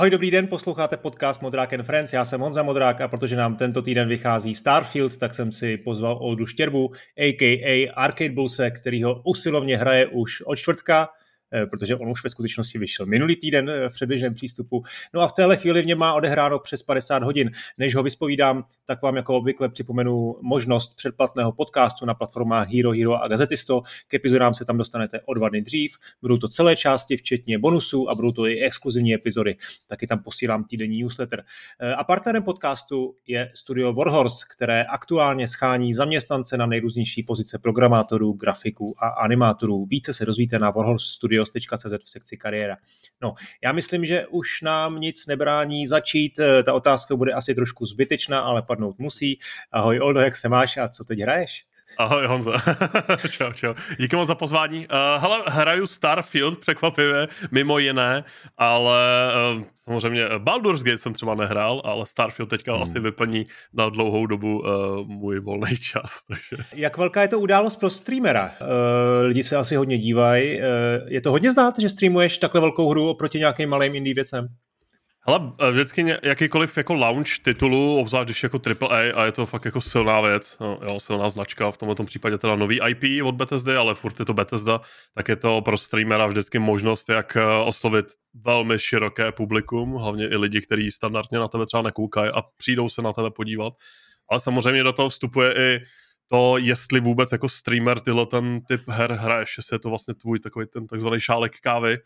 Ahoj, dobrý den, posloucháte podcast Modrák and Friends, já jsem Honza Modrák a protože nám tento týden vychází Starfield, tak jsem si pozval Oldu Štěrbu, a.k.a. Arcade Bullse, který ho usilovně hraje už od čtvrtka, protože on už ve skutečnosti vyšel minulý týden eh, v předběžném přístupu. No a v téhle chvíli v něm má odehráno přes 50 hodin. Než ho vyspovídám, tak vám jako obvykle připomenu možnost předplatného podcastu na platformách Hero Hero a Gazetisto. K epizodám se tam dostanete o dva dny dřív. Budou to celé části, včetně bonusů a budou to i exkluzivní epizody. Taky tam posílám týdenní newsletter. Eh, a partnerem podcastu je studio Warhorse, které aktuálně schání zaměstnance na nejrůznější pozice programátorů, grafiků a animátorů. Více se dozvíte na Warhorse Studio studios.cz v sekci kariéra. No, já myslím, že už nám nic nebrání začít. Eh, ta otázka bude asi trošku zbytečná, ale padnout musí. Ahoj Oldo, jak se máš a co teď hraješ? Ahoj Honza. čau, čau. Díky moc za pozvání. Uh, hele, hraju Starfield, překvapivě, mimo jiné, ale uh, samozřejmě Baldur's Gate jsem třeba nehrál, ale Starfield teďka hmm. asi vyplní na dlouhou dobu uh, můj volný čas. Takže. Jak velká je to událost pro streamera? Uh, lidi se asi hodně dívají. Uh, je to hodně znát, že streamuješ takhle velkou hru oproti nějakým malým indie věcem? Hele, eh, vždycky jakýkoliv jako launch titulu, obzvlášť když jako AAA a je to fakt jako silná věc, no, jo, silná značka, v tomto případě teda nový IP od Bethesdy, ale furt je to Bethesda, tak je to pro streamera vždycky možnost, jak eh, oslovit velmi široké publikum, hlavně i lidi, kteří standardně na tebe třeba nekoukají a přijdou se na tebe podívat. Ale samozřejmě do toho vstupuje i to, jestli vůbec jako streamer tyhle ten typ her hraješ, jestli je to vlastně tvůj takový ten takzvaný šálek kávy,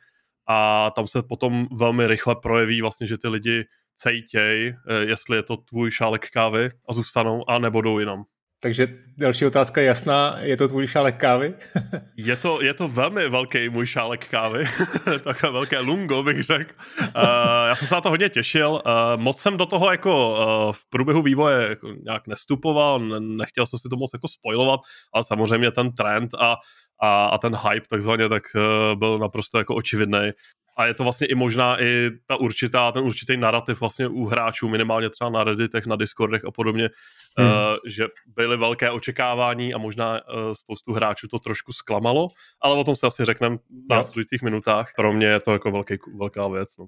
a tam se potom velmi rychle projeví vlastně, že ty lidi cejtěj, eh, jestli je to tvůj šálek kávy a zůstanou a nebudou jinam. Takže další otázka je jasná, je to tvůj šálek kávy? je, to, je to velmi velký můj šálek kávy, takové velké lungo bych řekl. Uh, já jsem se na to hodně těšil, uh, moc jsem do toho jako uh, v průběhu vývoje jako nějak nestupoval, nechtěl jsem si to moc jako spojovat, ale samozřejmě ten trend a a, a ten hype takzvaně tak uh, byl naprosto jako očividný a je to vlastně i možná i ta určitá, ten určitý narrativ vlastně u hráčů, minimálně třeba na Redditech, na Discordech a podobně, hmm. uh, že byly velké očekávání a možná uh, spoustu hráčů to trošku zklamalo, ale o tom se asi řekneme v následujících minutách. Pro mě je to jako velký, velká věc. No.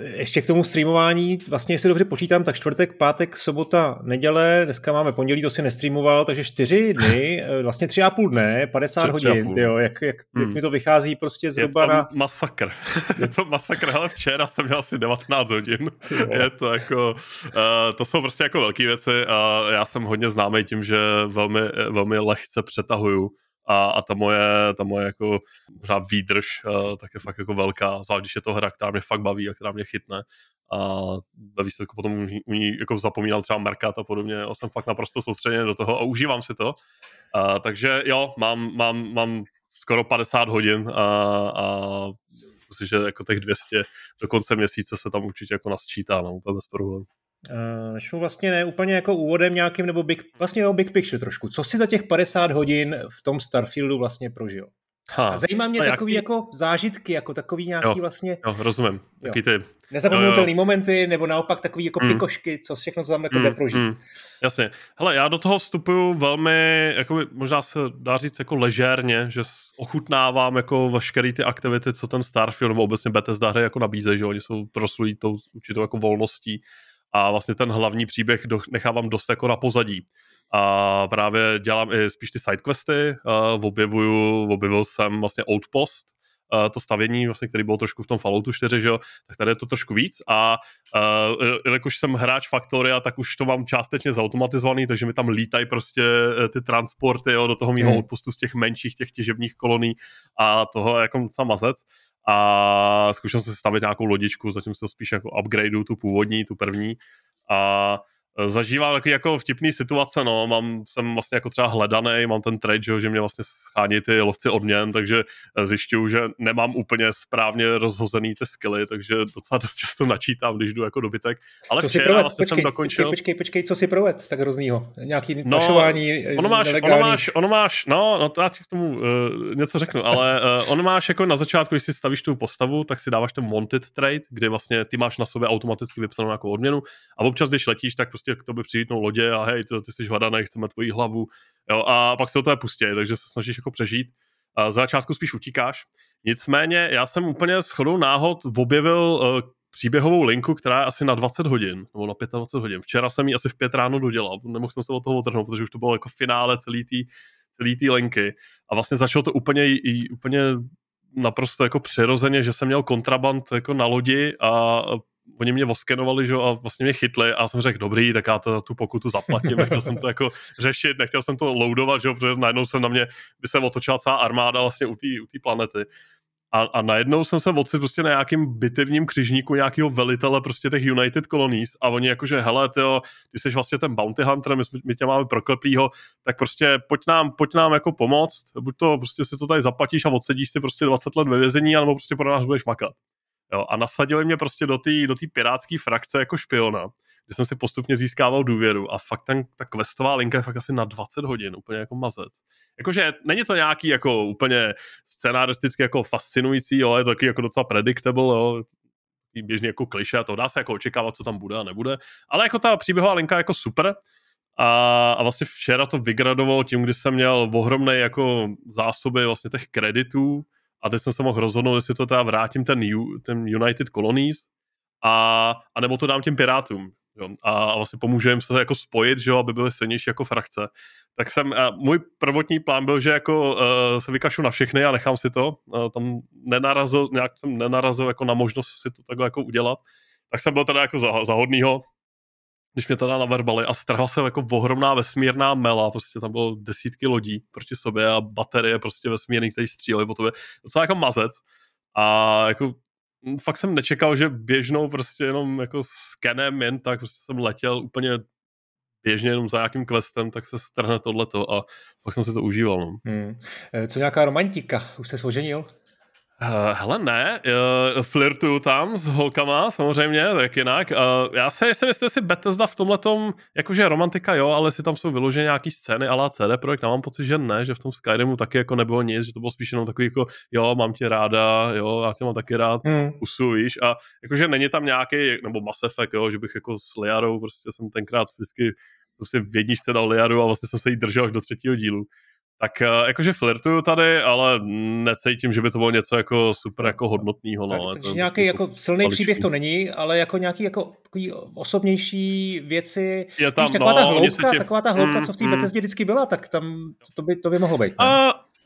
Ještě k tomu streamování, vlastně jestli dobře počítám, tak čtvrtek, pátek, sobota, neděle, dneska máme pondělí, to si nestreamoval, takže čtyři dny, vlastně tři a půl dne, 50 tři, hodin, tři jo, jak, jak, hmm. jak mi to vychází prostě zhruba na... masakr. je to masakr, ale včera jsem měl asi 19 hodin. Je to jako, uh, to jsou prostě jako velké věci a já jsem hodně známý tím, že velmi, velmi lehce přetahuju a, a ta moje, ta moje jako možná výdrž uh, tak je fakt jako velká, zvlášť když je to hra, která mě fakt baví a která mě chytne a ve výsledku potom u ní jako zapomínal třeba merkat a podobně, já jsem fakt naprosto soustředěn do toho a užívám si to. Uh, takže jo, mám, mám, mám skoro 50 hodin a, a myslím si, že jako těch 200 do konce měsíce se tam určitě jako nasčítá, no, úplně bez problémů. Uh, vlastně ne úplně jako úvodem nějakým, nebo big, vlastně o big picture trošku. Co si za těch 50 hodin v tom Starfieldu vlastně prožil? Ha, a zajímá mě takový jaký... jako zážitky, jako takový nějaký jo, vlastně... Jo, rozumím. Taký ty... Nezapomenutelný momenty, nebo naopak takový jako mm. pikošky, co všechno co tam jako mm, prožít. Mm. Jasně. Hele, já do toho vstupuju velmi, jako možná se dá říct jako ležérně, že ochutnávám jako veškeré ty aktivity, co ten Starfield nebo obecně Bethesda hry jako nabízejí, že oni jsou proslulí tou určitou jako volností a vlastně ten hlavní příběh do, nechávám dost jako na pozadí. A právě dělám i spíš ty sidequesty, uh, objevuju, objevil jsem vlastně Outpost, uh, to stavění, vlastně, který bylo trošku v tom Falloutu 4, že jo, tak tady je to trošku víc. A uh, jelikož jsem hráč Factoria, tak už to mám částečně zautomatizovaný, takže mi tam lítají prostě ty transporty jo, do toho mého hmm. outpostu z těch menších, těch těžebních kolonií a toho jako docela mazec. A zkoušel jsem si stavit nějakou lodičku, zatím se to spíš jako upgradeu, tu původní, tu první. A zažívám taky jako vtipný situace, no, mám, jsem vlastně jako třeba hledaný, mám ten trade, že, že mě vlastně schání ty lovci odměn, takže eh, zjišťuju, že nemám úplně správně rozhozený ty skilly, takže docela dost často načítám, když jdu jako dobytek. Ale co včera vlastně počkej, jsem dokončil... Počkej, počkej, počkej, co si proved tak hroznýho? Nějaký no, pašování eh, ono máš, nelegální... ono máš, ono máš, no, no to já ti k tomu uh, něco řeknu, ale uh, ono máš jako na začátku, když si stavíš tu postavu, tak si dáváš ten wanted trade, kde vlastně ty máš na sobě automaticky vypsanou nějakou odměnu a občas, když letíš, tak prostě prostě k tobě přijítnou lodě a hej, ty, ty jsi hledaný, chceme tvoji hlavu, jo, a pak se o to pustí, takže se snažíš jako přežít. A za začátku spíš utíkáš. Nicméně já jsem úplně s chodou náhod objevil uh, příběhovou linku, která je asi na 20 hodin, nebo na 25 hodin. Včera jsem ji asi v pět ráno dodělal, nemohl jsem se od toho otrhnout, protože už to bylo jako finále celý té celý tý linky. A vlastně začalo to úplně, úplně naprosto jako přirozeně, že jsem měl kontraband jako na lodi a oni mě voskenovali, že a vlastně mě chytli a jsem řekl, dobrý, tak já to, tu pokutu zaplatím, nechtěl jsem to jako řešit, nechtěl jsem to loadovat, že protože najednou se na mě by se otočila celá armáda vlastně u té u planety. A, a najednou jsem se ocit prostě na nějakým bitevním křižníku nějakého velitele prostě těch United Colonies a oni jakože, hele, tyjo, ty jsi vlastně ten bounty hunter, my, my tě máme prokleplýho, tak prostě pojď nám, pojď nám jako pomoct, buď to prostě si to tady zaplatíš a odsedíš si prostě 20 let ve vězení, anebo prostě pro nás budeš makat. Jo, a nasadili mě prostě do té do pirátské frakce jako špiona, kde jsem si postupně získával důvěru a fakt ten, ta questová linka je fakt asi na 20 hodin, úplně jako mazec. Jakože není to nějaký jako úplně scenaristicky jako fascinující, jo, je to taky jako docela predictable, jo, běžně jako kliše a to. Dá se jako očekávat, co tam bude a nebude, ale jako ta příběhová linka je jako super, a, a vlastně včera to vygradovalo tím, kdy jsem měl ohromné jako zásoby vlastně těch kreditů, a teď jsem se mohl rozhodnout, jestli to teda vrátím ten, ten United Colonies a, a nebo to dám těm pirátům. Jo, a, a vlastně pomůže jim se jako spojit, že jo, aby byly silnější jako frakce. Tak jsem, a můj prvotní plán byl, že jako uh, se vykašu na všechny a nechám si to. Uh, tam nenarazil, nějak jsem nenarazil jako na možnost si to takhle jako udělat. Tak jsem byl teda jako za, za hodnýho, když mě teda naverbali a strhla se jako ohromná vesmírná mela, prostě tam bylo desítky lodí proti sobě a baterie prostě vesmírný, které střílely po tobě. Docela jako mazec. A jako fakt jsem nečekal, že běžnou prostě jenom jako skenem jen tak, prostě jsem letěl úplně běžně jenom za nějakým questem, tak se strhne tohleto a pak jsem si to užíval. No. Hmm. Eh, co nějaká romantika? Už se oženil? Uh, hele, ne, uh, flirtuju tam s holkama, samozřejmě, tak jinak. Uh, já si myslím, jestli si Bethesda v tomhle tom, jakože romantika jo, ale si tam jsou vyložené nějaký scény ala CD Projekt, já mám pocit, že ne, že v tom Skyrimu taky jako nebylo nic, že to bylo spíš jenom takový jako, jo, mám tě ráda, jo, já tě mám taky rád, hmm. usu, víš, a jakože není tam nějaký, nebo Mass Effect, jo, že bych jako s Liarou, prostě jsem tenkrát vždycky jsem si v jedničce dal Liaru a vlastně jsem se jí držel až do třetího dílu. Tak eh, jakože flirtuju tady, ale necítím, že by to bylo něco jako super jako hodnotného. No. Tak, takže nějaký jako, jako silný paličku. příběh to není, ale jako nějaký jako osobnější věci. Je tam, Víš, taková, no, ta hloubka, tě... taková ta hloubka, mm, co v té mm. Bethesdě vždycky byla, tak tam to by, to by mohlo být. Uh,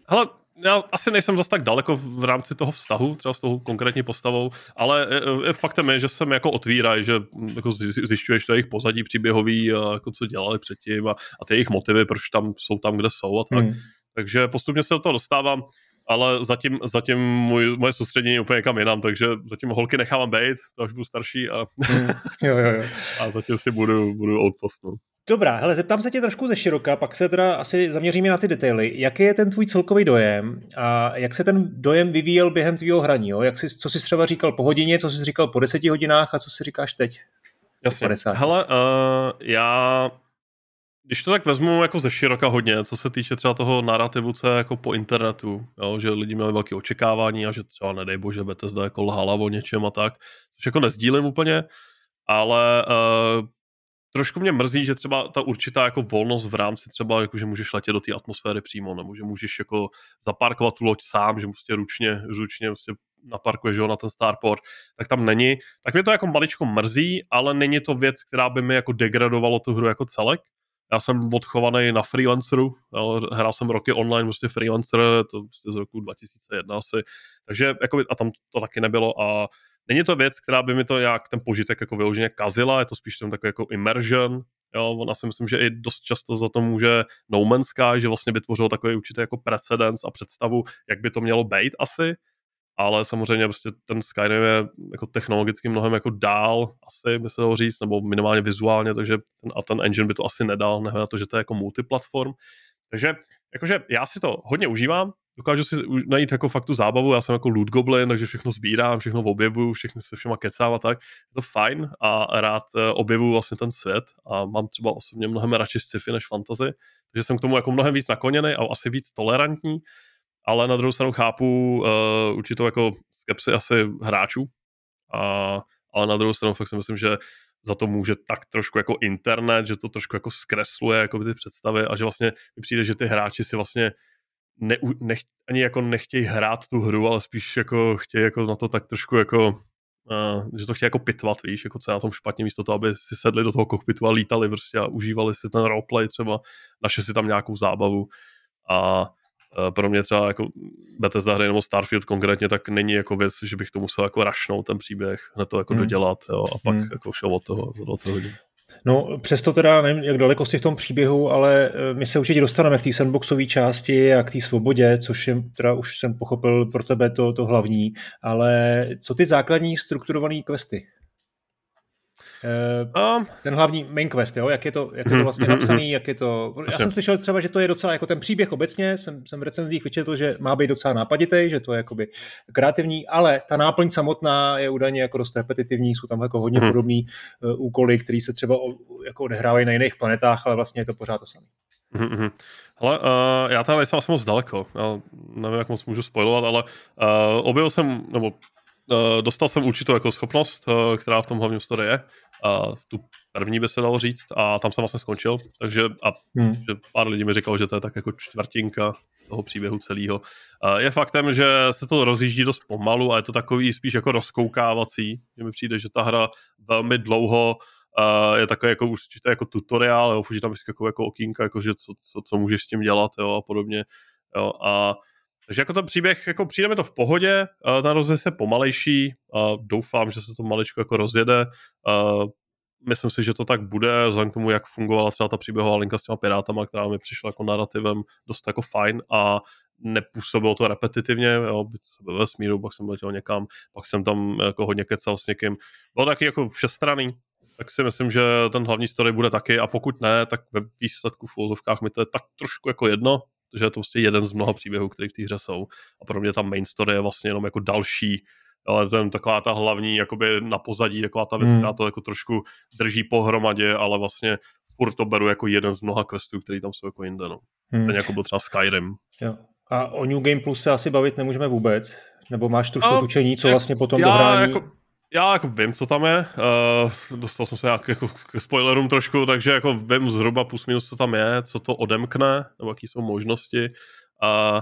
hele, já asi nejsem zase tak daleko v rámci toho vztahu, třeba s tou konkrétní postavou, ale e, e, faktem je, že se mi jako otvírají, že jako zjišťuješ to jejich pozadí příběhový, a jako co dělali předtím a, a ty jejich motivy, proč tam jsou tam, kde jsou a tak. Hmm. Takže postupně se do toho dostávám, ale zatím, zatím můj, moje soustředění je úplně někam jinam, takže zatím holky nechávám být, to až budu starší a, hmm. jo, jo, jo. a zatím si budu, budu outpost. No. Dobrá, hele, zeptám se tě trošku ze široka, pak se teda asi zaměříme na ty detaily. Jaký je ten tvůj celkový dojem a jak se ten dojem vyvíjel během tvýho hraní? Jo? Jak jsi, co jsi třeba říkal po hodině, co jsi říkal po deseti hodinách a co si říkáš teď? Jasně. Hele, uh, já když to tak vezmu jako ze široka hodně, co se týče třeba toho narrativu, co je jako po internetu, jo, že lidi měli velké očekávání a že třeba nedej bože Bethesda jako lhala o něčem a tak, což jako nezdílím úplně, ale uh, trošku mě mrzí, že třeba ta určitá jako volnost v rámci třeba, jako že můžeš letět do té atmosféry přímo, nebo že můžeš jako zaparkovat tu loď sám, že prostě ručně, ručně prostě naparkuješ na ten starport, tak tam není. Tak mě to jako maličko mrzí, ale není to věc, která by mi jako degradovalo tu hru jako celek. Já jsem odchovaný na freelanceru, hrál jsem roky online, prostě freelancer, to prostě z roku 2001 asi, takže jako, a tam to taky nebylo a Není to věc, která by mi to nějak ten požitek jako vyloženě kazila, je to spíš ten takový jako immersion, Jo, ona si myslím, že i dost často za to může No Man's Sky, že vlastně vytvořil takový určitý jako precedens a představu, jak by to mělo být asi, ale samozřejmě prostě ten Skyrim je jako technologicky mnohem jako dál, asi by se dalo říct, nebo minimálně vizuálně, takže ten, a ten engine by to asi nedal, nehledě na to, že to je jako multiplatform. Takže jakože já si to hodně užívám, dokážu si najít jako fakt tu zábavu, já jsem jako loot goblin, takže všechno sbírám, všechno objevuju, všechny se všema kecám a tak, je to fajn a rád eh, objevuju vlastně ten svět a mám třeba osobně mnohem radši sci-fi než fantasy, takže jsem k tomu jako mnohem víc nakloněný a asi víc tolerantní, ale na druhou stranu chápu uh, určitou jako skepsi asi hráčů, a, ale na druhou stranu fakt si myslím, že za to může tak trošku jako internet, že to trošku jako zkresluje jako ty představy a že vlastně mi přijde, že ty hráči si vlastně ne, nech, ani jako nechtějí hrát tu hru, ale spíš jako chtějí jako na to tak trošku jako Uh, že to chtějí jako pitvat, víš, jako co je na tom špatně, místo toho, aby si sedli do toho kokpitu a lítali prostě a užívali si ten roleplay třeba, našli si tam nějakou zábavu a uh, pro mě třeba jako Bethesda hry nebo Starfield konkrétně, tak není jako věc, že bych to musel jako rašnout ten příběh, na to jako hmm. dodělat jo, a pak hmm. jako šel od toho za 20 hodin. No, přesto teda nevím, jak daleko jsi v tom příběhu, ale eh, my se určitě dostaneme k té sandboxové části a k té svobodě, což je, teda už jsem pochopil pro tebe to, to hlavní, ale co ty základní strukturované questy? Um, ten hlavní main quest, jo? Jak, je to, jak je to mhm, vlastně mhm, napsaný, jak je to... Já jsem slyšel třeba, že to je docela jako ten příběh obecně, jsem, jsem v recenzích vyčetl, že má být docela nápaditý, že to je jakoby kreativní, ale ta náplň samotná je údajně jako dost repetitivní, jsou tam jako hodně hmm. podobné uh, úkoly, které se třeba o, jako odehrávají na jiných planetách, ale vlastně je to pořád to samé. Mm-hmm. Hele, uh, já tady nejsem asi moc daleko, já nevím, jak moc můžu spojovat, ale uh, objevil jsem, nebo uh, dostal jsem určitou jako schopnost, uh, která v tom hlavním story je, uh, tu první by se dalo říct a tam jsem vlastně skončil, takže a hmm. že pár lidí mi říkalo, že to je tak jako čtvrtinka toho příběhu celého. Je faktem, že se to rozjíždí dost pomalu a je to takový spíš jako rozkoukávací, že mi přijde, že ta hra velmi dlouho Uh, je takový jako určitě jako tutoriál, jo, tam vyskakují jako okýnka, jako že co, co, co, můžeš s tím dělat jo, a podobně. Jo, a takže jako ten příběh, jako přijde mi to v pohodě, uh, ten rozjezd je pomalejší, uh, doufám, že se to maličko jako rozjede. Uh, myslím si, že to tak bude, vzhledem k tomu, jak fungovala třeba ta příběhová linka s těma pirátama, která mi přišla jako narrativem dost jako fajn a nepůsobilo to repetitivně, jo, byl ve smíru, pak jsem letěl někam, pak jsem tam jako hodně kecal s někým. Bylo taky jako všestranný, tak si myslím, že ten hlavní story bude taky a pokud ne, tak ve výsledku v mi to je tak trošku jako jedno, že je to prostě jeden z mnoha příběhů, které v té hře jsou a pro mě ta main story je vlastně jenom jako další ale to je taková ta hlavní, jakoby na pozadí, taková ta věc, hmm. která to jako trošku drží pohromadě, ale vlastně furt to beru jako jeden z mnoha questů, který tam jsou jako jinde, no. Hmm. Ten jako byl třeba Skyrim. Jo. A o New Game Plus se asi bavit nemůžeme vůbec? Nebo máš trošku tučení, co vlastně potom já, dohrání? Jako, já jako vím, co tam je. Uh, dostal jsem se nějak jako k spoilerům trošku, takže jako vím zhruba plus minus, co tam je, co to odemkne, nebo jaký jsou možnosti. Uh,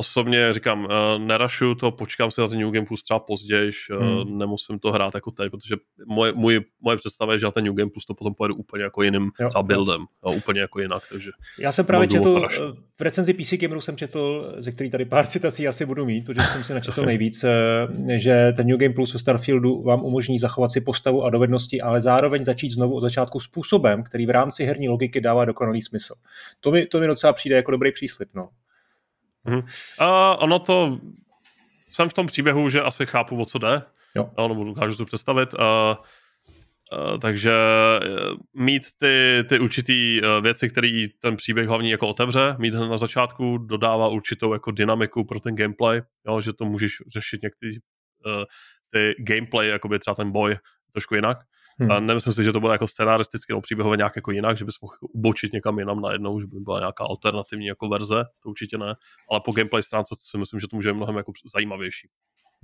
osobně říkám, uh, nerašu to, počkám si na ten New Game Plus třeba později, uh, hmm. nemusím to hrát jako teď, protože moje, můj, moje představa je, že na ten New Game Plus to potom pojede úplně jako jiným jo, třeba buildem, jo. úplně jako jinak, takže... Já jsem právě četl, eh, v recenzi PC Gameru jsem četl, ze který tady pár citací asi budu mít, protože jsem si načetl nejvíc, že ten New Game Plus ve Starfieldu vám umožní zachovat si postavu a dovednosti, ale zároveň začít znovu od začátku způsobem, který v rámci herní logiky dává dokonalý smysl. To mi, to mi docela přijde jako dobrý příslip, no. Mm-hmm. A ono to, jsem v tom příběhu, že asi chápu, o co jde. Jo. No, nebo dokážu si představit. A, a, takže e, mít ty, ty určitý e, věci, které ten příběh hlavní jako otevře, mít na začátku dodává určitou jako dynamiku pro ten gameplay, jo, že to můžeš řešit některý uh, ty gameplay, jakoby třeba ten boj trošku jinak. Hmm. A nemyslím si, že to bude jako scenaristicky nebo příběhově nějak jako jinak, že bys mohl jako ubočit někam jinam najednou, že by byla nějaká alternativní jako verze, to určitě ne, ale po gameplay stránce si myslím, že to může být mnohem jako zajímavější.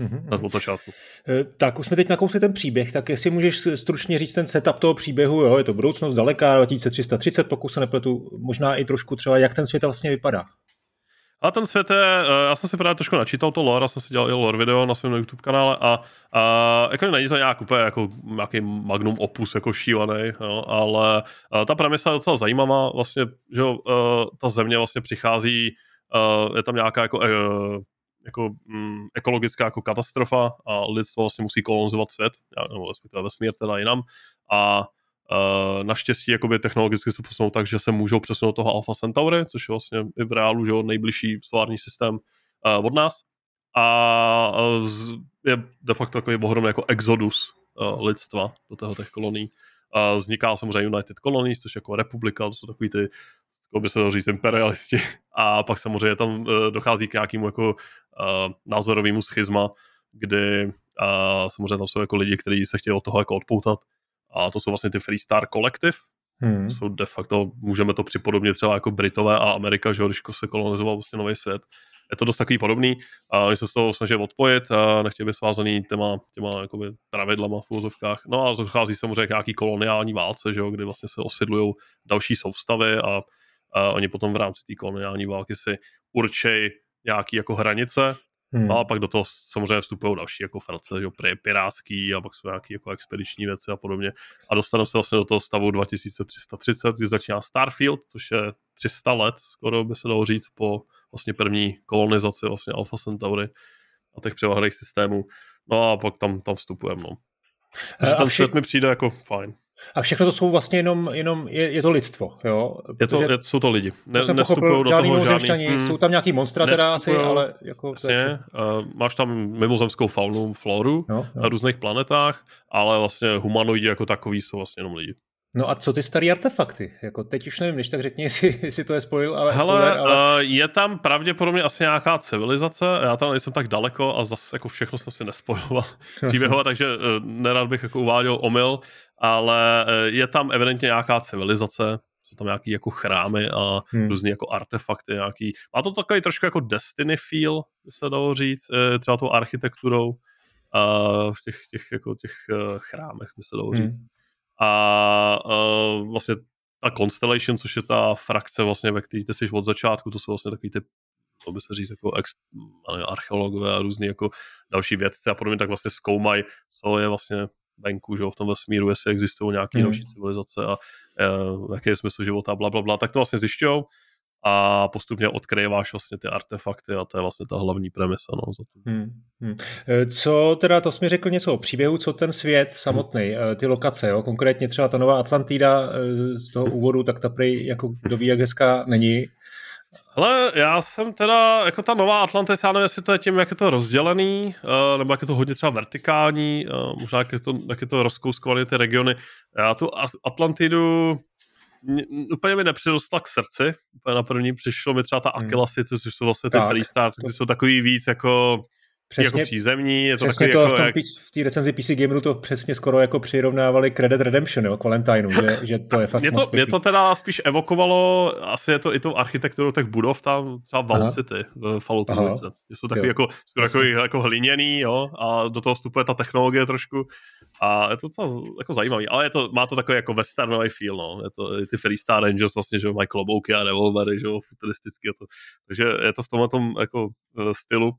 Mm-hmm. od začátku. E, tak už jsme teď nakousli ten příběh, tak jestli můžeš stručně říct ten setup toho příběhu, jo, je to budoucnost daleká, 2330, pokud se nepletu, možná i trošku třeba, jak ten svět vlastně vypadá. A ten svět je, eh, já jsem si právě trošku načítal to lore, já jsem si dělal i lore video na svém YouTube kanále a, a jako není to nějak úplně jako nějaký magnum opus jako šílený, jo, ale eh, ta premisa je docela zajímavá, vlastně, že eh, ta země vlastně přichází, je tam nějaká jako jako mm, ekologická jako katastrofa a lidstvo vlastně musí kolonizovat svět, nebo respektive vesmír teda jinam a Uh, naštěstí jakoby technologicky se posunou tak, že se můžou přesunout toho Alpha Centauri, což je vlastně i v reálu že nejbližší solární systém uh, od nás. A uh, je de facto takový ohromný jako exodus uh, lidstva do těchto těch kolonií. Uh, vzniká samozřejmě United Colonies, což je jako republika, to jsou takový ty jako by se dalo říct, imperialisti. A pak samozřejmě tam uh, dochází k nějakému jako uh, názorovému schizma, kdy uh, samozřejmě tam jsou jako lidi, kteří se chtějí od toho jako odpoutat a to jsou vlastně ty Freestar Collective, Hmm. Jsou de facto, můžeme to připodobnit třeba jako Britové a Amerika, že když se kolonizoval vlastně nový svět. Je to dost takový podobný a oni se z toho snaží odpojit a nechtějí být svázaný těma, těma jakoby, pravidlama v úvozovkách. No a dochází samozřejmě k nějaký koloniální válce, že jo, kdy vlastně se osidlují další soustavy a, a oni potom v rámci té koloniální války si určejí nějaký jako hranice Hmm. No a pak do toho samozřejmě vstupují další jako frace, že pirátský a pak jsou nějaké jako expediční věci a podobně. A dostaneme se vlastně do toho stavu 2330, kdy začíná Starfield, což je 300 let, skoro by se dalo říct, po vlastně první kolonizaci vlastně Alpha Centauri a těch převáhaných systémů. No a pak tam, tam vstupujeme, no. Takže ten vše... svět mi přijde jako fajn. A všechno to jsou vlastně jenom, jenom je, je to lidstvo, jo? Je to, je, jsou to lidi. Ne, to jsem pochopil, do žádný toho žádný, hmm, jsou tam nějaký monstra teda asi, ale jako... Jasně, uh, máš tam mimozemskou faunu, floru jo, jo. na různých planetách, ale vlastně humanoidi jako takový jsou vlastně jenom lidi. No a co ty staré artefakty? Jako teď už nevím, když tak řekni, jestli, jestli to je spojil, ale... Hele, spoiler, ale... Uh, je tam pravděpodobně asi nějaká civilizace, já tam nejsem tak daleko a zase jako všechno jsem si nespojoval příběhové, takže uh, nerad bych jako uváděl omyl, ale uh, je tam evidentně nějaká civilizace, jsou tam nějaký jako chrámy a hmm. různý jako artefakty nějaký. Má to takový trošku jako Destiny feel, by se dalo říct, třeba tou architekturou uh, v těch, těch, jako těch chrámech, by se dalo hmm. říct. Hmm a uh, vlastně ta Constellation, což je ta frakce vlastně, ve které ty jsi od začátku, to jsou vlastně takový ty to by se říct, jako ex, archeologové a různý jako další vědci a podobně, tak vlastně zkoumají, co je vlastně venku, že v tom vesmíru, jestli existují nějaké mm. další civilizace a uh, jaký je smysl života, bla, bla, bla, tak to vlastně zjišťují a postupně odkryváš vlastně ty artefakty a to je vlastně ta hlavní premisa. No, za to. Hmm, hmm. E, co teda, to jsi mi řekl něco o příběhu, co ten svět samotný, hmm. ty lokace, jo? konkrétně třeba ta nová Atlantida e, z toho úvodu, tak ta prej, jako kdo ví, jak hezká není. Ale já jsem teda, jako ta nová Atlantis, já nevím, jestli to je tím, jak je to rozdělený, nebo jak je to hodně třeba vertikální, možná jak je to, jak je to rozkouskované ty regiony. Já tu Atlantidu úplně mi nepřirostla k srdci. Úplně na první přišlo mi třeba ta hmm. Akilasice, což jsou vlastně ty tak, freestyle, to... jsou takový víc jako Přesně, jako přízemní. Je to přesně to jako, v, tom, jak... v té recenzi PC Gameru to přesně skoro jako přirovnávali k Red Dead Redemption, jo, k že, že to je fakt mě to, mě to teda spíš evokovalo, asi je to i tou architekturu těch budov tam, třeba Vault City v Falloutu že jsou takový jako, skoro jako, jako hliněný, jo, a do toho vstupuje ta technologie trošku. A je to docela jako zajímavý, ale je to, má to takový jako westernový feel, no, je to ty Freestar Rangers vlastně, že mají klobouky a revolvery, že jo, futuristicky, to, takže je to v tomhle tom jako eh, stylu.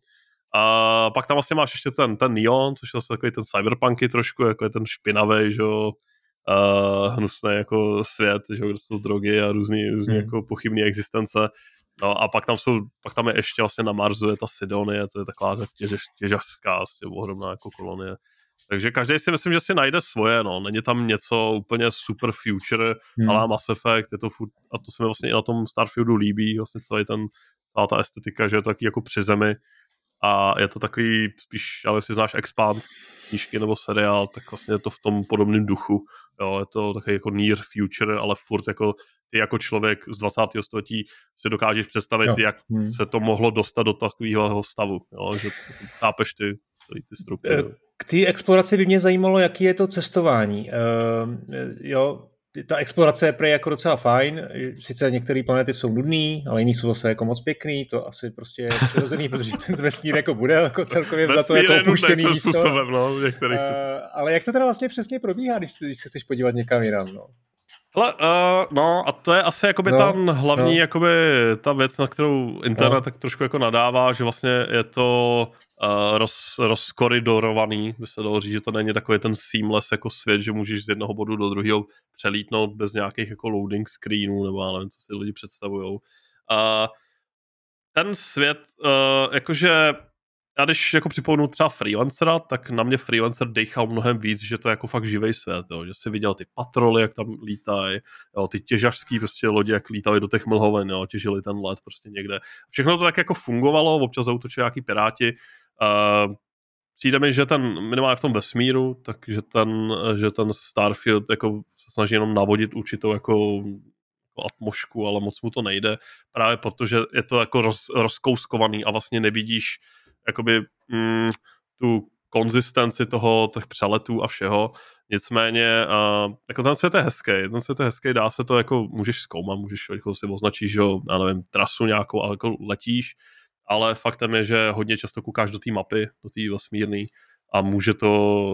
A pak tam vlastně máš ještě ten, ten neon, což je zase takový ten cyberpunky trošku, jako je ten špinavý, že jo, uh, hnusný jako svět, že jo, kde jsou drogy a různý, různý hmm. jako pochybné existence. No a pak tam jsou, pak tam je ještě vlastně na Marsu je ta Sidonie, co je taková těžařská, těžařská vlastně ohromná jako kolonie. Takže každý si myslím, že si najde svoje, no. Není tam něco úplně super future, hmm. ale Mass Effect, je to furt, a to se mi vlastně i na tom Starfieldu líbí, vlastně celý ten, celá ta estetika, že je to taky jako při zemi, a je to takový spíš, ale si znáš Expans, knížky nebo seriál, tak vlastně je to v tom podobném duchu. Jo, je to takový jako near future, ale furt jako ty jako člověk z 20. století si dokážeš představit, jo. jak hmm. se to mohlo dostat do takového stavu. Jo, že chápeš ty, ty struktury. K té exploraci by mě zajímalo, jaký je to cestování. Uh, jo, ta explorace je prej jako docela fajn, sice některé planety jsou nudný, ale jiný jsou zase jako moc pěkný, to asi prostě je přirozený, protože ten vesmír jako bude jako celkově za to jako opuštěný místo. Způsobem, no, uh, ale jak to teda vlastně přesně probíhá, když, když se chceš podívat někam jinam? No? Ale, uh, no a to je asi jakoby no, ta hlavní no. jakoby ta věc, na kterou internet no. tak trošku jako nadává, že vlastně je to uh, roz, rozkoridorovaný, by se dalo říct, že to není takový ten seamless jako svět, že můžeš z jednoho bodu do druhého přelítnout bez nějakých jako loading screenů, nebo já nevím, co si lidi představují. Uh, ten svět, uh, jakože já když jako připomenu třeba freelancera, tak na mě freelancer dechal mnohem víc, že to je jako fakt živý svět, jo. že si viděl ty patroly, jak tam lítají, ty těžařský prostě lodi, jak lítali do těch mlhoven, jo, těžili ten let prostě někde. Všechno to tak jako fungovalo, občas zautočili nějaký piráti. Uh, přijde mi, že ten, minimálně v tom vesmíru, takže ten, že ten Starfield jako se snaží jenom navodit určitou jako atmošku, ale moc mu to nejde, právě protože je to jako roz, rozkouskovaný a vlastně nevidíš jakoby mm, tu konzistenci toho, těch přeletů a všeho. Nicméně, uh, jako ten svět je hezký, ten svět je hezký, dá se to jako, můžeš zkoumat, můžeš jako si označit, že já nevím, trasu nějakou, ale jako letíš, ale faktem je, že hodně často koukáš do té mapy, do té vesmírné a může to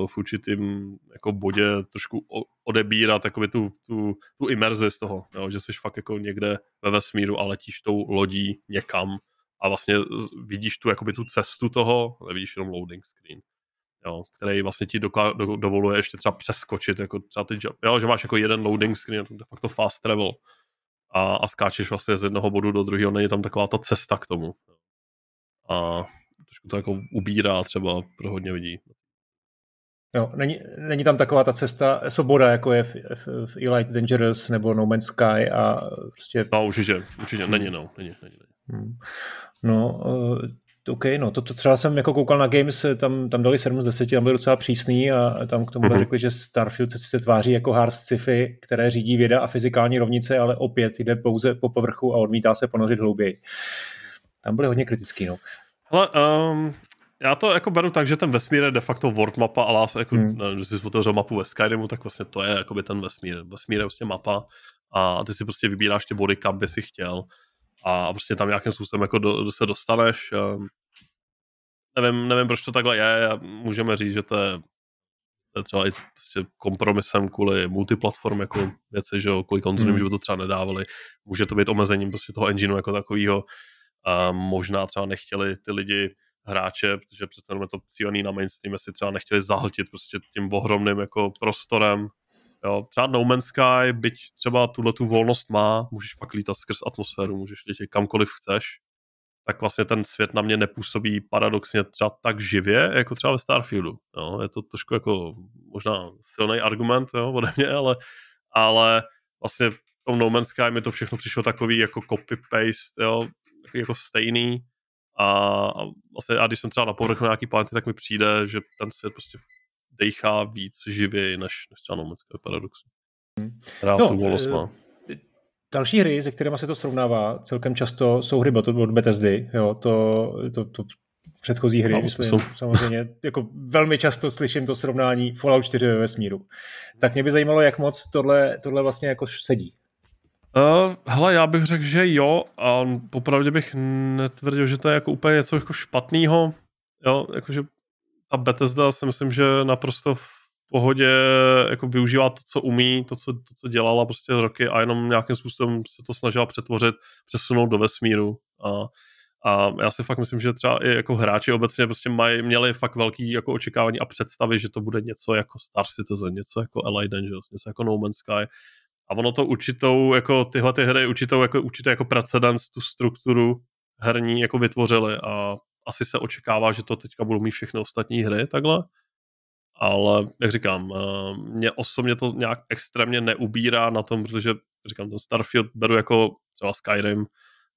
v určitým jako bodě trošku odebírat jakoby tu, tu, tu imerzi z toho, jo, že jsi fakt jako někde ve vesmíru a letíš tou lodí někam a vlastně vidíš tu, jakoby tu cestu toho, nevidíš jenom loading screen jo, který vlastně ti doka- do- dovoluje ještě třeba přeskočit, jako třeba ty, jo, že máš jako jeden loading screen, to de facto fast travel a, a skáčeš vlastně z jednoho bodu do druhého, není tam taková ta cesta k tomu. A trošku to jako ubírá třeba pro hodně lidí. Jo, není, není tam taková ta cesta, svoboda, jako je v, v, v Elite Dangerous nebo No Man's Sky a prostě... No určitě, určitě, není no, není, není. není. Hmm. No, OK, no to, to třeba jsem jako koukal na Games, tam, tam dali 7 z 10, tam byli docela přísný a tam k tomu mm-hmm. řekli, že Starfield se, se tváří jako hard sci-fi, které řídí věda a fyzikální rovnice, ale opět jde pouze po povrchu a odmítá se ponořit hlouběji. Tam byly hodně kritický, no. Hele, um, já to jako beru tak, že ten vesmír je de facto world mapa, ale jako, hmm. když jsi otevřel mapu ve Skyrimu, tak vlastně to je jakoby ten vesmír. Vesmír je vlastně mapa a ty si prostě vybíráš ty body, kam by si chtěl a prostě tam nějakým způsobem jako do, do se dostaneš. Nevím, nevím, proč to takhle je, můžeme říct, že to je, to je třeba i prostě kompromisem kvůli multiplatform jako věci, že jo, kvůli konzolím, hmm. že by to třeba nedávali. Může to být omezením prostě toho engineu jako takového. A možná třeba nechtěli ty lidi hráče, protože přece jenom je to cílený na mainstream, jestli třeba nechtěli zahltit prostě tím ohromným jako prostorem, Jo, třeba No Man's Sky, byť třeba tuhle tu volnost má, můžeš fakt lítat skrz atmosféru, můžeš letět kamkoliv chceš, tak vlastně ten svět na mě nepůsobí paradoxně třeba tak živě, jako třeba ve Starfieldu. Jo. Je to trošku jako možná silný argument jo, ode mě, ale, ale vlastně v tom No Man's Sky mi to všechno přišlo takový jako copy-paste, jo, jako stejný. A, a, vlastně, a když jsem třeba na povrchu nějaký planety, tak mi přijde, že ten svět prostě dejchá víc živě než, než třeba No Man's Sky paradoxně. Rád no, tu volnost má. Další hry, se kterými se to srovnává celkem často, jsou hry od Bethesdy. Jo, to, to, to předchozí hry, no, myslím, jsou. samozřejmě. Jako velmi často slyším to srovnání Fallout 4 ve vesmíru. Tak mě by zajímalo, jak moc tohle, tohle vlastně jako sedí. Uh, hele, já bych řekl, že jo, a popravdě bych netvrdil, že to je jako úplně něco jako špatného. Jo, jakože ta Bethesda si myslím, že naprosto v pohodě jako využívá to, co umí, to co, to, co dělala prostě roky a jenom nějakým způsobem se to snažila přetvořit, přesunout do vesmíru. A, a já si fakt myslím, že třeba i jako hráči obecně prostě maj, měli fakt velký jako očekávání a představy, že to bude něco jako Star Citizen, něco jako LA Dangerous, něco jako No Man's Sky. A ono to určitou, jako tyhle ty hry určitou, jako, určitě jako precedens, tu strukturu herní jako vytvořili a asi se očekává, že to teďka budou mít všechny ostatní hry takhle ale jak říkám, eh, mě osobně to nějak extrémně neubírá na tom, protože říkám, ten Starfield beru jako třeba Skyrim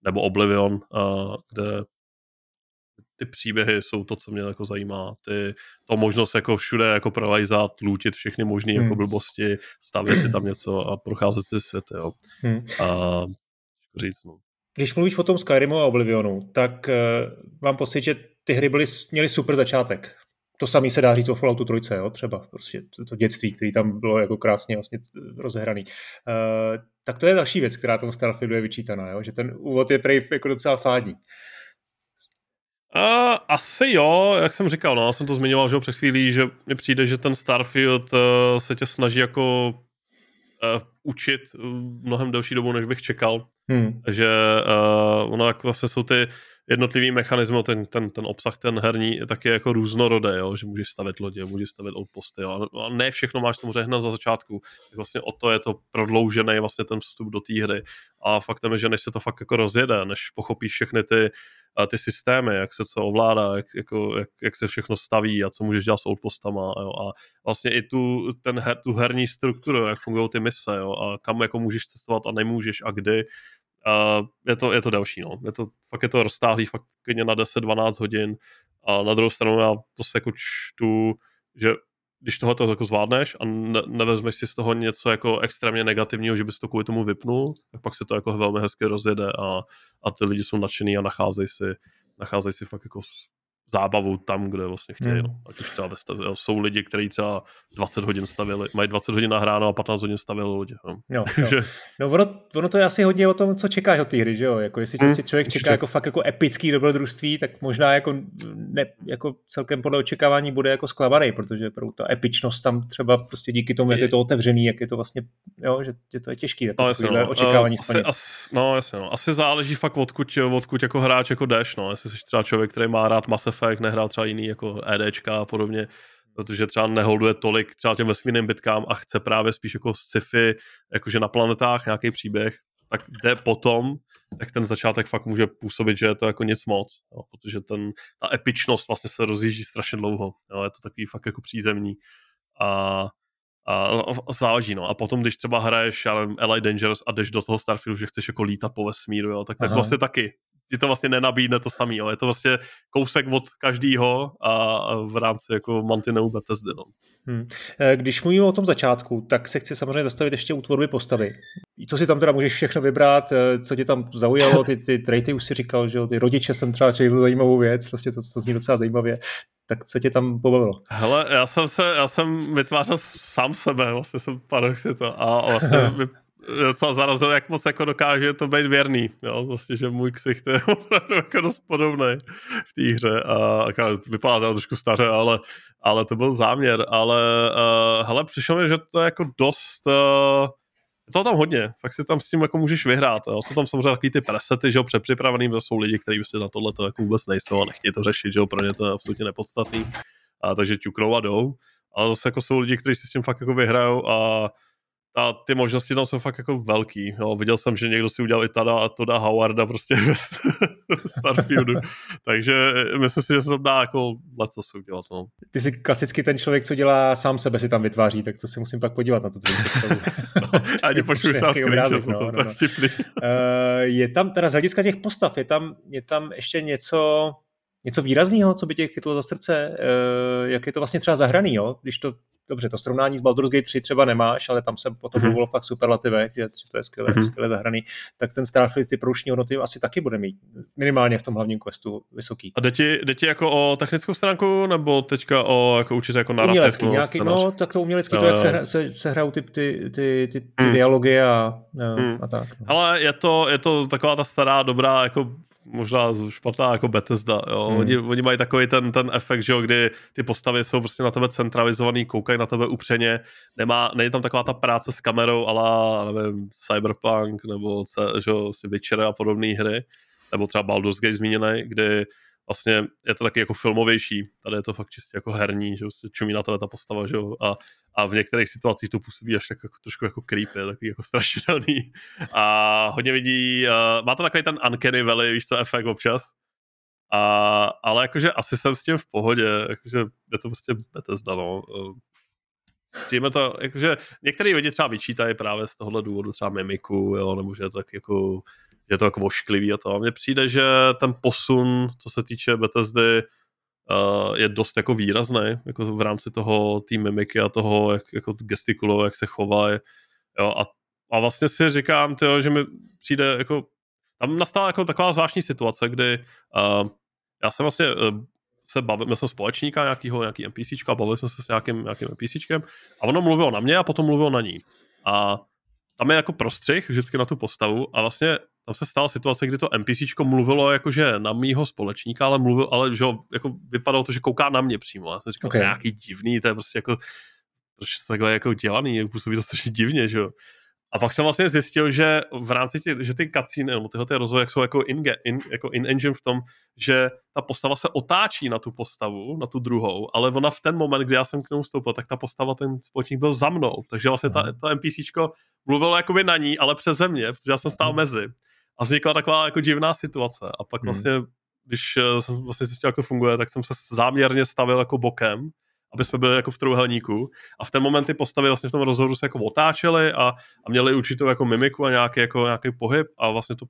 nebo Oblivion, eh, kde ty příběhy jsou to, co mě jako zajímá. Ty, to možnost jako všude jako prolejzat, lůtit všechny možné jako hmm. jako blbosti, stavět si tam něco a procházet si svět, jo. Hmm. A říct, no. Když mluvíš o tom Skyrimu a Oblivionu, tak uh, mám pocit, že ty hry byly, měly super začátek to samé se dá říct o Falloutu 3, jo, třeba prostě to, to dětství, který tam bylo jako krásně vlastně rozehraný. Uh, tak to je další věc, která tomu Starfieldu je vyčítaná, jo, že ten úvod je prej jako docela fádní. Uh, asi jo, jak jsem říkal, no, já jsem to zmiňoval, že před chvílí, že mi přijde, že ten Starfield uh, se tě snaží jako uh, učit mnohem delší dobu, než bych čekal. Hmm. Že uh, ono jako vlastně jsou ty jednotlivý mechanismy, ten, ten, ten obsah, ten herní, tak je jako různorodé, jo? že můžeš stavět lodě, můžeš stavět outposty, jo? a ne všechno máš samozřejmě hned za začátku. Tak vlastně o to je to prodloužený vlastně ten vstup do té hry. A faktem je, že než se to fakt jako rozjede, než pochopíš všechny ty, ty systémy, jak se co ovládá, jak, jako, jak, jak se všechno staví a co můžeš dělat s outpostama jo? a vlastně i tu, ten her, tu herní strukturu, jak fungují ty mise jo? a kam jako můžeš cestovat a nemůžeš a kdy, Uh, je, to, je to další, no. Je to, fakt je to roztáhlý, fakt na 10-12 hodin. A na druhou stranu já prostě jako čtu, že když tohle jako zvládneš a ne, nevezmeš si z toho něco jako extrémně negativního, že bys to kvůli tomu vypnul, tak pak se to jako velmi hezky rozjede a, a ty lidi jsou nadšený a nacházejí si, nacházejí si fakt jako zábavu tam, kde vlastně chtějí. Hmm. No. Ať už třeba stav. Jsou lidi, kteří třeba 20 hodin stavili, mají 20 hodin nahráno a 15 hodin stavili lidi. No, jo, jo. no ono, ono, to je asi hodně o tom, co čekáš od té hry, že jo? Jako jestli hmm, člověk čeká jako fakt jako epický dobrodružství, tak možná jako, ne, jako celkem podle očekávání bude jako sklamaný, protože pro ta epičnost tam třeba prostě díky tomu, jak je to otevřený, jak je to vlastně, jo, že, že to je těžký, jako no, jasně, no. očekávání uh, asi, as, no, jasně, no. asi záleží fakt odkud, odkud jako hráč jako jdeš, no. Jestli jsi třeba člověk, který má rád Mass Effect, nehrál třeba jiný jako EDčka a podobně, protože třeba neholduje tolik třeba těm vesmírným bitkám a chce právě spíš jako sci-fi, jakože na planetách nějaký příběh, tak jde potom, tak ten začátek fakt může působit, že je to jako nic moc, jo, protože ten, ta epičnost vlastně se rozjíždí strašně dlouho, jo, je to takový fakt jako přízemní a, a, a záleží, no. A potom, když třeba hraješ, já nevím, LA Dangerous a jdeš do toho Starfieldu, že chceš jako lítat po vesmíru, jo, tak, tak vlastně taky ti to vlastně nenabídne to samý, jo. je to vlastně kousek od každého a v rámci jako mantinelu Bethesdy. No. Hmm. Když mluvíme o tom začátku, tak se chci samozřejmě zastavit ještě u tvorby postavy. Co si tam teda můžeš všechno vybrat, eh, co tě tam zaujalo, ty, ty traity už si říkal, že jo, ty rodiče jsem třeba čekal zajímavou věc, vlastně to, to zní docela zajímavě. Tak co tě tam pobavilo? Hele, já jsem se, já jsem vytvářel sám sebe, vlastně jsem paradoxně to a vlastně docela zarazil, jak moc jako dokáže to být věrný. Jo? Vlastně, že můj ksicht je opravdu jako dost podobný v té hře. A, a vypadá to trošku staře, ale, ale to byl záměr. Ale uh, hele, přišlo mi, že to je jako dost... Uh, je to tam hodně, fakt si tam s tím jako můžeš vyhrát. Jo. Jsou tam samozřejmě takový ty presety, že jo, předpřipravený, to jsou lidi, kteří si na tohle to jako vůbec nejsou a nechtějí to řešit, že jo, pro ně to je absolutně nepodstatný. A, takže ťuknou a jdou. Ale zase jako jsou lidi, kteří si s tím fakt jako vyhrajou a a ty možnosti tam jsou fakt jako velký. Jo. Viděl jsem, že někdo si udělal i tada a Toda Howarda prostě ve Starfieldu. Takže myslím si, že se tam dá jako leco si udělat. No. Ty jsi klasicky ten člověk, co dělá sám sebe, si tam vytváří, tak to si musím pak podívat na to tvoji postavu. no, ani počuji třeba screenshot, no, no, no. Uh, je tam, teda z hlediska těch postav, je tam, je tam ještě něco, něco výrazného, co by tě chytlo za srdce, uh, jak je to vlastně třeba zahraný, jo? když to dobře, to srovnání s Baldur's Gate 3 třeba nemáš, ale tam se potom mm-hmm. mluvilo fakt superlativech, že, že to je skvěle, mm-hmm. skvěle zahraný, tak ten Starfield ty průční hodnoty asi taky bude mít minimálně v tom hlavním questu vysoký. A jde ti, jde ti jako o technickou stránku, nebo teďka o jako určitě jako narrativ? Umělecký, nějaký, no, tak to umělecký, to, jak se, hra, se, se hrajou ty, ty, ty, ty, ty mm. dialogy a, a, mm. a tak. No. Ale je to, je to taková ta stará, dobrá jako možná špatná jako Bethesda, jo. Hmm. Oni, oni, mají takový ten, ten efekt, že jo, kdy ty postavy jsou prostě na tebe centralizovaný, koukají na tebe upřeně, nemá, není tam taková ta práce s kamerou ala, nevím, Cyberpunk nebo že jo, si Witcher a podobné hry, nebo třeba Baldur's Gate zmíněný, kdy vlastně je to taky jako filmovější, tady je to fakt čistě jako herní, že se čumí na tebe ta postava, že jo, a, a v některých situacích to působí až tak jako, trošku jako creepy, takový jako strašidelný. A hodně vidí, uh, má to takový ten uncanny valley, víš co, efekt občas, a, ale jakože asi jsem s tím v pohodě, jakože je to prostě Bethesda, no. Přijme to, jakože některý lidi třeba vyčítají právě z tohohle důvodu třeba mimiku, jo, nebo že je to tak jako je to jako vošklivý a to. A mně přijde, že ten posun, co se týče Bethesdy, uh, je dost jako výrazný, jako v rámci toho té mimiky a toho, jak jako gestikulou, jak se chová. Jo, a, a vlastně si říkám, tyjo, že mi přijde jako, tam nastala jako taková zvláštní situace, kdy uh, já jsem vlastně uh, se bavil, měl jsem společníka nějakýho, nějaký NPCčka, bavili jsme se s nějakým, nějakým NPCčkem a ono mluvilo na mě a potom mluvilo na ní. A tam je jako prostřih vždycky na tu postavu a vlastně tam se stala situace, kdy to NPCčko mluvilo jakože na mýho společníka, ale mluvil, ale že jako vypadalo to, že kouká na mě přímo. Já jsem říkal, okay. nějaký divný, to je prostě jako, proč to takhle jako dělaný, působí to strašně divně, že jo. A pak jsem vlastně zjistil, že v rámci těch, že ty cutscene, nebo tyhle ty rozvoje jsou jako in, in, jako in engine v tom, že ta postava se otáčí na tu postavu, na tu druhou, ale ona v ten moment, kdy já jsem k němu vstoupil, tak ta postava, ten společník byl za mnou. Takže vlastně ta, ta NPCčko mluvilo jakoby na ní, ale přeze mě, protože já jsem stál mezi. A vznikla taková jako divná situace. A pak hmm. vlastně, když eh, jsem vlastně zjistil, jak to funguje, tak jsem se záměrně stavil jako bokem, aby jsme byli jako v trouhelníku. A v ten moment ty postavy vlastně v tom rozhovoru se jako otáčely a, a měli určitou jako mimiku a nějaký, jako, nějaký pohyb a vlastně to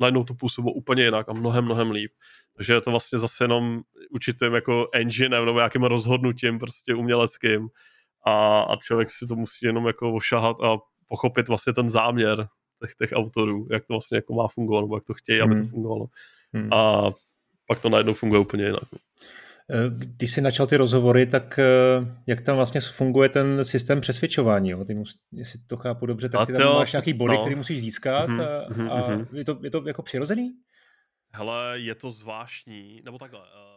najednou to působilo úplně jinak a mnohem, mnohem líp. Takže je to vlastně zase jenom určitým jako enginem nebo nějakým rozhodnutím prostě uměleckým a, a člověk si to musí jenom jako ošahat a pochopit vlastně ten záměr těch, těch autorů, jak to vlastně jako má fungovat, nebo jak to chtějí, aby to hmm. fungovalo. Hmm. A pak to najednou funguje úplně jinak. Eh, když jsi načal ty rozhovory, tak eh, jak tam vlastně funguje ten systém přesvědčování? Jo? Ty mus, jestli to chápu dobře, tak ty tam máš nějaký body, no. který musíš získat mm-hmm, a, mm-hmm. a mhm. je, to, je to jako přirozený? Hele, je to zvláštní, nebo takhle. Uh...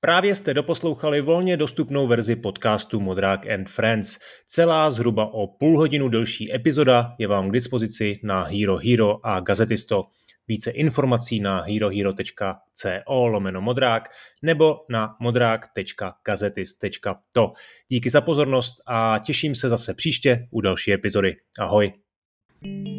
Právě jste doposlouchali volně dostupnou verzi podcastu Modrák and Friends. Celá zhruba o půl hodinu delší epizoda je vám k dispozici na Hero Hero a Gazetisto. Více informací na herohero.co lomeno modrák nebo na modrák.gazetis.to. Díky za pozornost a těším se zase příště u další epizody. Ahoj. thank you